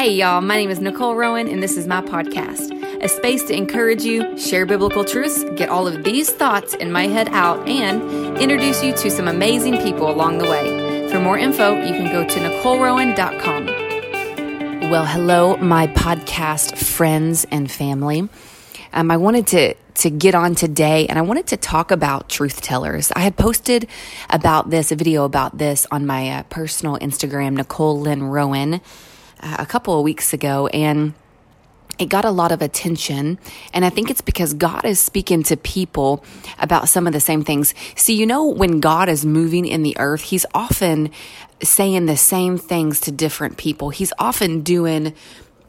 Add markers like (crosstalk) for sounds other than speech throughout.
Hey, y'all, my name is Nicole Rowan, and this is my podcast, a space to encourage you, share biblical truths, get all of these thoughts in my head out, and introduce you to some amazing people along the way. For more info, you can go to NicoleRowan.com. Well, hello, my podcast friends and family. Um, I wanted to to get on today and I wanted to talk about truth tellers. I had posted about this, a video about this on my uh, personal Instagram, Nicole Lynn Rowan a couple of weeks ago and it got a lot of attention. And I think it's because God is speaking to people about some of the same things. See, you know, when God is moving in the earth, He's often saying the same things to different people. He's often doing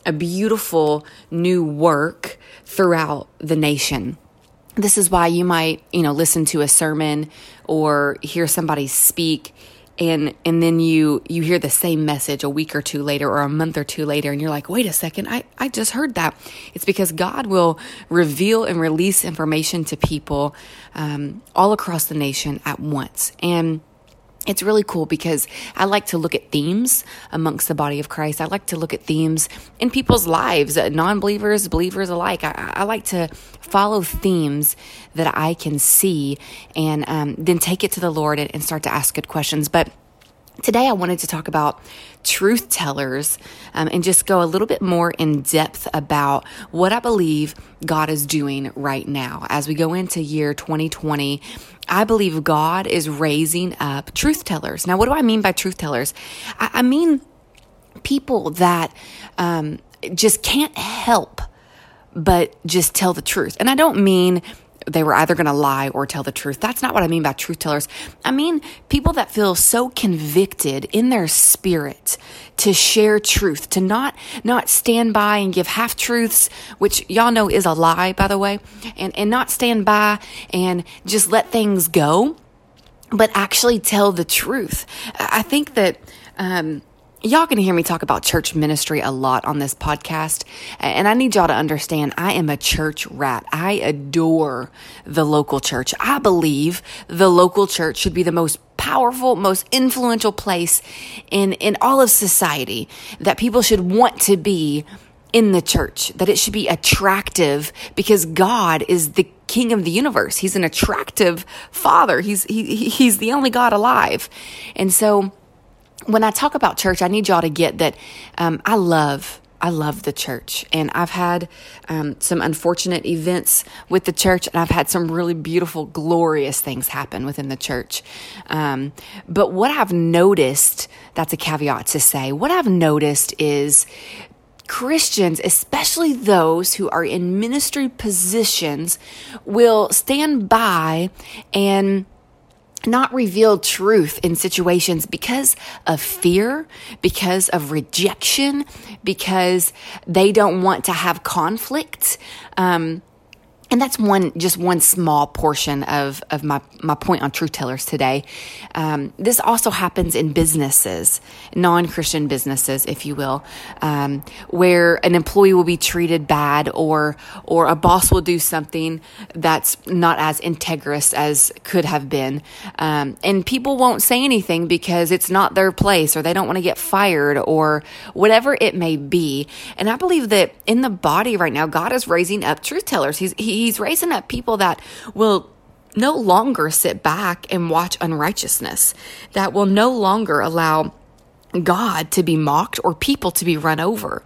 a beautiful new work throughout the nation. This is why you might, you know, listen to a sermon or hear somebody speak and and then you you hear the same message a week or two later or a month or two later and you're like wait a second i i just heard that. It's because god will reveal and release information to people um, all across the nation at once. And it's really cool because I like to look at themes amongst the body of Christ. I like to look at themes in people's lives, uh, non believers, believers alike. I, I, like to follow themes that I can see and um, then take it to the Lord and, and start to ask good questions. But Today, I wanted to talk about truth tellers um, and just go a little bit more in depth about what I believe God is doing right now. As we go into year 2020, I believe God is raising up truth tellers. Now, what do I mean by truth tellers? I, I mean people that um, just can't help but just tell the truth. And I don't mean they were either going to lie or tell the truth. That's not what I mean by truth tellers. I mean people that feel so convicted in their spirit to share truth, to not not stand by and give half truths, which y'all know is a lie by the way, and and not stand by and just let things go, but actually tell the truth. I think that um Y'all can hear me talk about church ministry a lot on this podcast. And I need y'all to understand I am a church rat. I adore the local church. I believe the local church should be the most powerful, most influential place in, in all of society that people should want to be in the church, that it should be attractive because God is the king of the universe. He's an attractive father. He's, he, he's the only God alive. And so, when I talk about church, I need y'all to get that um, I love. I love the church, and I've had um, some unfortunate events with the church, and I've had some really beautiful, glorious things happen within the church. Um, but what I've noticed, that's a caveat to say, what I've noticed is Christians, especially those who are in ministry positions, will stand by and not reveal truth in situations because of fear, because of rejection, because they don't want to have conflict. Um, and that's one just one small portion of of my my point on truth tellers today. Um, this also happens in businesses, non Christian businesses, if you will, um, where an employee will be treated bad, or or a boss will do something that's not as integrous as could have been, um, and people won't say anything because it's not their place, or they don't want to get fired, or whatever it may be. And I believe that in the body right now, God is raising up truth tellers. He's he, he's raising up people that will no longer sit back and watch unrighteousness, that will no longer allow God to be mocked or people to be run over.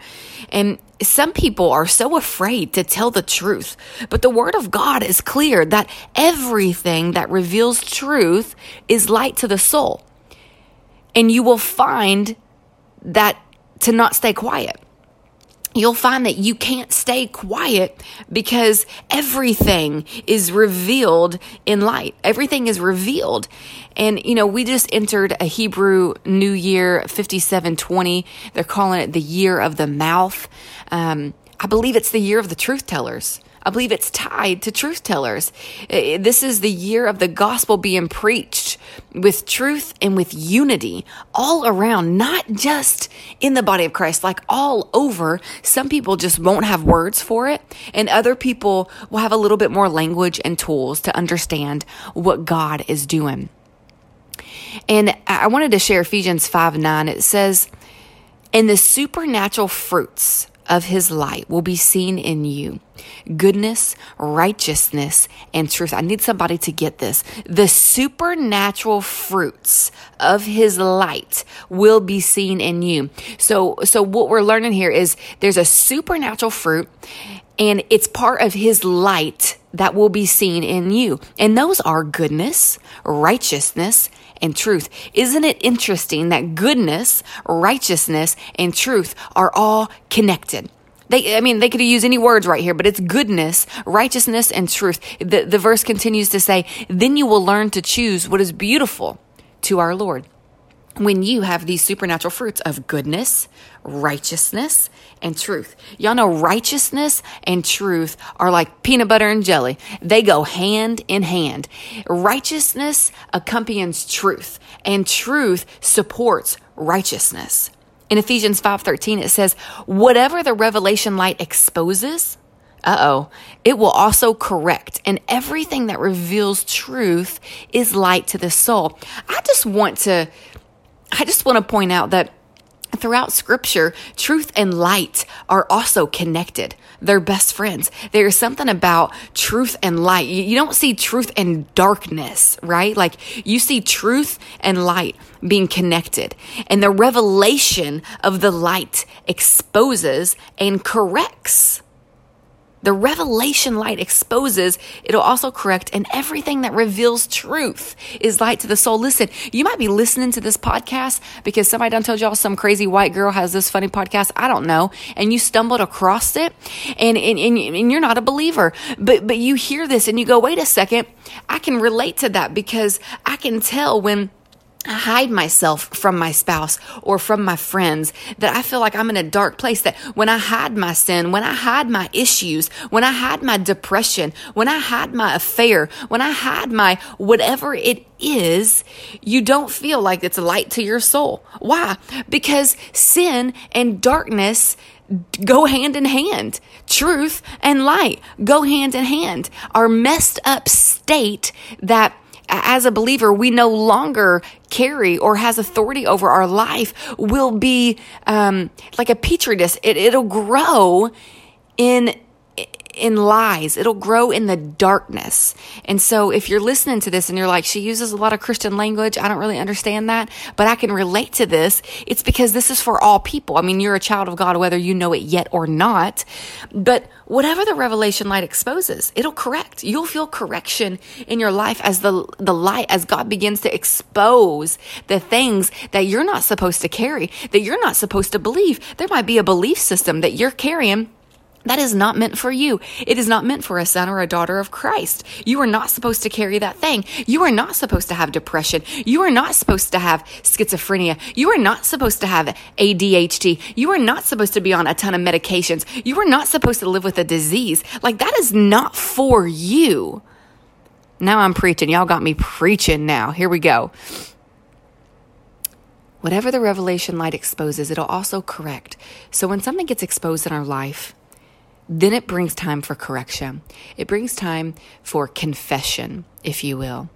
And some people are so afraid to tell the truth, but the word of God is clear that everything that reveals truth is light to the soul. And you will find that to not stay quiet you'll find that you can't stay quiet because everything is revealed in light. Everything is revealed. And, you know, we just entered a Hebrew New Year 5720. They're calling it the year of the mouth. Um, I believe it's the year of the truth tellers. I believe it's tied to truth tellers. Uh, this is the year of the gospel being preached with truth and with unity all around, not just in the body of Christ, like all over. Some people just won't have words for it, and other people will have a little bit more language and tools to understand what God is doing. And I wanted to share Ephesians 5 9. It says, And the supernatural fruits of his light will be seen in you goodness, righteousness, and truth. I need somebody to get this. The supernatural fruits of his light will be seen in you. So, so what we're learning here is there's a supernatural fruit and it's part of his light that will be seen in you. And those are goodness, righteousness, and truth. Isn't it interesting that goodness, righteousness, and truth are all connected? They, I mean, they could use any words right here, but it's goodness, righteousness, and truth. The, the verse continues to say, then you will learn to choose what is beautiful to our Lord when you have these supernatural fruits of goodness, righteousness, and truth. Y'all know righteousness and truth are like peanut butter and jelly. They go hand in hand. Righteousness accompanies truth, and truth supports righteousness. In Ephesians 5:13 it says, "Whatever the revelation light exposes, uh-oh, it will also correct. And everything that reveals truth is light to the soul." I just want to I just want to point out that throughout scripture, truth and light are also connected. They're best friends. There's something about truth and light. You don't see truth and darkness, right? Like you see truth and light being connected. And the revelation of the light exposes and corrects the revelation light exposes, it'll also correct, and everything that reveals truth is light to the soul. Listen, you might be listening to this podcast because somebody done told y'all some crazy white girl has this funny podcast. I don't know. And you stumbled across it and, and, and, and you're not a believer. But, but you hear this and you go, wait a second, I can relate to that because I can tell when hide myself from my spouse or from my friends, that I feel like I'm in a dark place, that when I hide my sin, when I hide my issues, when I hide my depression, when I hide my affair, when I hide my whatever it is, you don't feel like it's light to your soul. Why? Because sin and darkness go hand in hand. Truth and light go hand in hand. Our messed up state that as a believer, we no longer carry or has authority over our life will be um, like a petri dish. It, it'll grow in in lies. It'll grow in the darkness. And so if you're listening to this and you're like, she uses a lot of Christian language, I don't really understand that, but I can relate to this. It's because this is for all people. I mean, you're a child of God, whether you know it yet or not. But whatever the revelation light exposes, it'll correct. You'll feel correction in your life as the, the light, as God begins to expose the things that you're not supposed to carry, that you're not supposed to believe. There might be a belief system that you're carrying that is not meant for you. It is not meant for a son or a daughter of Christ. You are not supposed to carry that thing. You are not supposed to have depression. You are not supposed to have schizophrenia. You are not supposed to have ADHD. You are not supposed to be on a ton of medications. You are not supposed to live with a disease. Like that is not for you. Now I'm preaching. Y'all got me preaching now. Here we go. Whatever the revelation light exposes, it'll also correct. So when something gets exposed in our life, then it brings time for correction. It brings time for confession, if you will.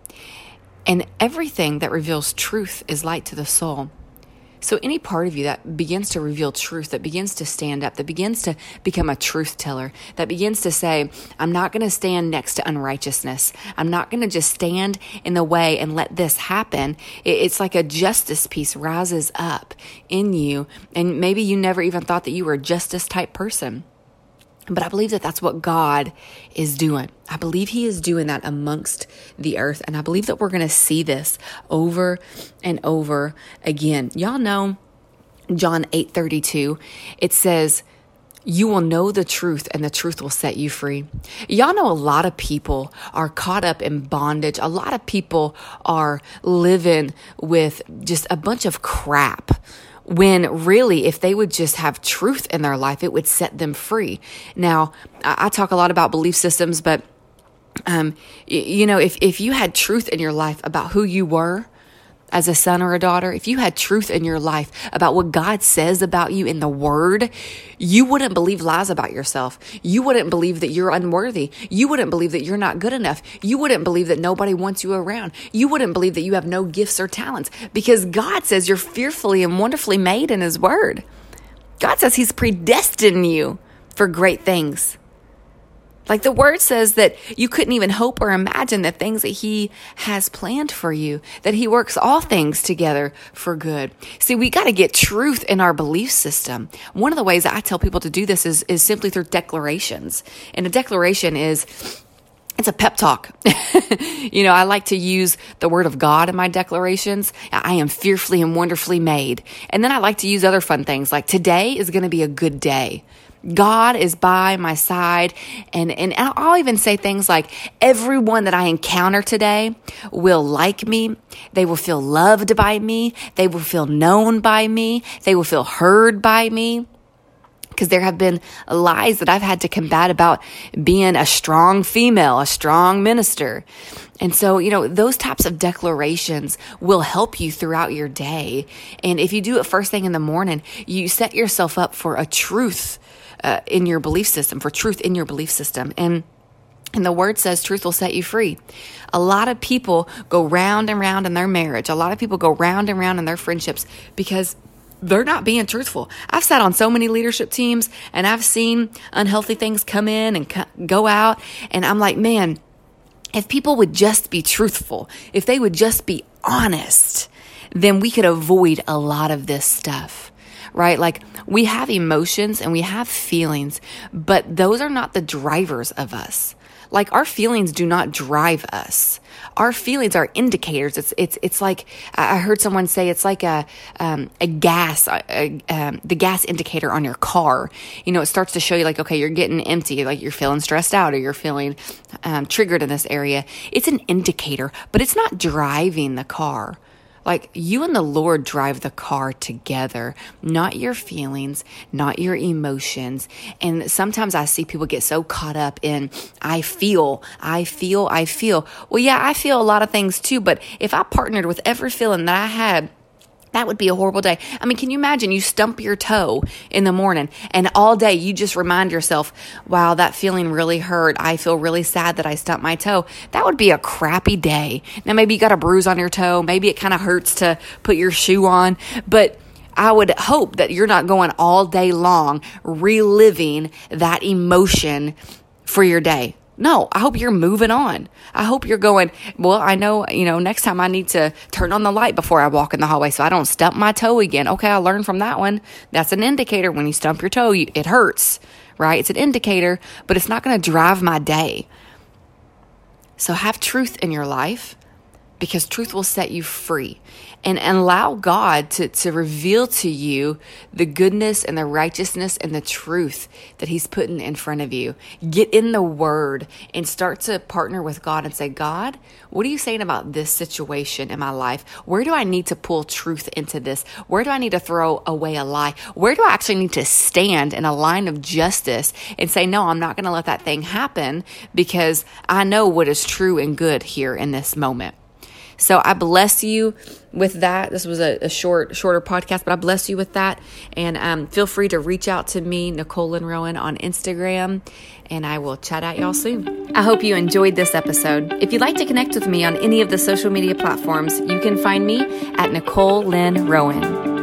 And everything that reveals truth is light to the soul. So, any part of you that begins to reveal truth, that begins to stand up, that begins to become a truth teller, that begins to say, I'm not going to stand next to unrighteousness. I'm not going to just stand in the way and let this happen. It's like a justice piece rises up in you. And maybe you never even thought that you were a justice type person. But I believe that that's what God is doing. I believe He is doing that amongst the earth. And I believe that we're going to see this over and over again. Y'all know John 8 32, it says, you will know the truth and the truth will set you free. Y'all know a lot of people are caught up in bondage. A lot of people are living with just a bunch of crap when really, if they would just have truth in their life, it would set them free. Now, I talk a lot about belief systems, but um, you know, if, if you had truth in your life about who you were, as a son or a daughter, if you had truth in your life about what God says about you in the word, you wouldn't believe lies about yourself. You wouldn't believe that you're unworthy. You wouldn't believe that you're not good enough. You wouldn't believe that nobody wants you around. You wouldn't believe that you have no gifts or talents because God says you're fearfully and wonderfully made in his word. God says He's predestined you for great things. Like the word says that you couldn't even hope or imagine the things that he has planned for you, that he works all things together for good. See, we got to get truth in our belief system. One of the ways I tell people to do this is, is simply through declarations. And a declaration is, it's a pep talk. (laughs) you know, I like to use the word of God in my declarations. I am fearfully and wonderfully made. And then I like to use other fun things like today is going to be a good day. God is by my side. And, and I'll even say things like, everyone that I encounter today will like me. They will feel loved by me. They will feel known by me. They will feel heard by me. Because there have been lies that I've had to combat about being a strong female, a strong minister. And so, you know, those types of declarations will help you throughout your day. And if you do it first thing in the morning, you set yourself up for a truth uh, in your belief system, for truth in your belief system. And and the word says truth will set you free. A lot of people go round and round in their marriage. A lot of people go round and round in their friendships because they're not being truthful. I've sat on so many leadership teams and I've seen unhealthy things come in and go out. And I'm like, man, if people would just be truthful, if they would just be honest, then we could avoid a lot of this stuff right? Like we have emotions and we have feelings, but those are not the drivers of us. Like our feelings do not drive us. Our feelings are indicators. It's it's it's like I heard someone say it's like a um, a gas a, um, the gas indicator on your car. You know, it starts to show you like okay, you're getting empty, like you're feeling stressed out or you're feeling um, triggered in this area. It's an indicator, but it's not driving the car. Like you and the Lord drive the car together, not your feelings, not your emotions. And sometimes I see people get so caught up in, I feel, I feel, I feel. Well, yeah, I feel a lot of things too, but if I partnered with every feeling that I had, that would be a horrible day. I mean, can you imagine you stump your toe in the morning and all day you just remind yourself, wow, that feeling really hurt. I feel really sad that I stumped my toe. That would be a crappy day. Now, maybe you got a bruise on your toe. Maybe it kind of hurts to put your shoe on, but I would hope that you're not going all day long reliving that emotion for your day. No, I hope you're moving on. I hope you're going, well, I know, you know, next time I need to turn on the light before I walk in the hallway so I don't stump my toe again. Okay, I learned from that one. That's an indicator when you stump your toe, it hurts, right? It's an indicator, but it's not going to drive my day. So have truth in your life because truth will set you free and, and allow God to, to reveal to you the goodness and the righteousness and the truth that He's putting in front of you. Get in the Word and start to partner with God and say, God, what are you saying about this situation in my life? Where do I need to pull truth into this? Where do I need to throw away a lie? Where do I actually need to stand in a line of justice and say, no, I'm not going to let that thing happen because I know what is true and good here in this moment. So I bless you with that. This was a, a short, shorter podcast, but I bless you with that. And um, feel free to reach out to me, Nicole Lynn Rowan, on Instagram, and I will chat at y'all soon. I hope you enjoyed this episode. If you'd like to connect with me on any of the social media platforms, you can find me at Nicole Lynn Rowan.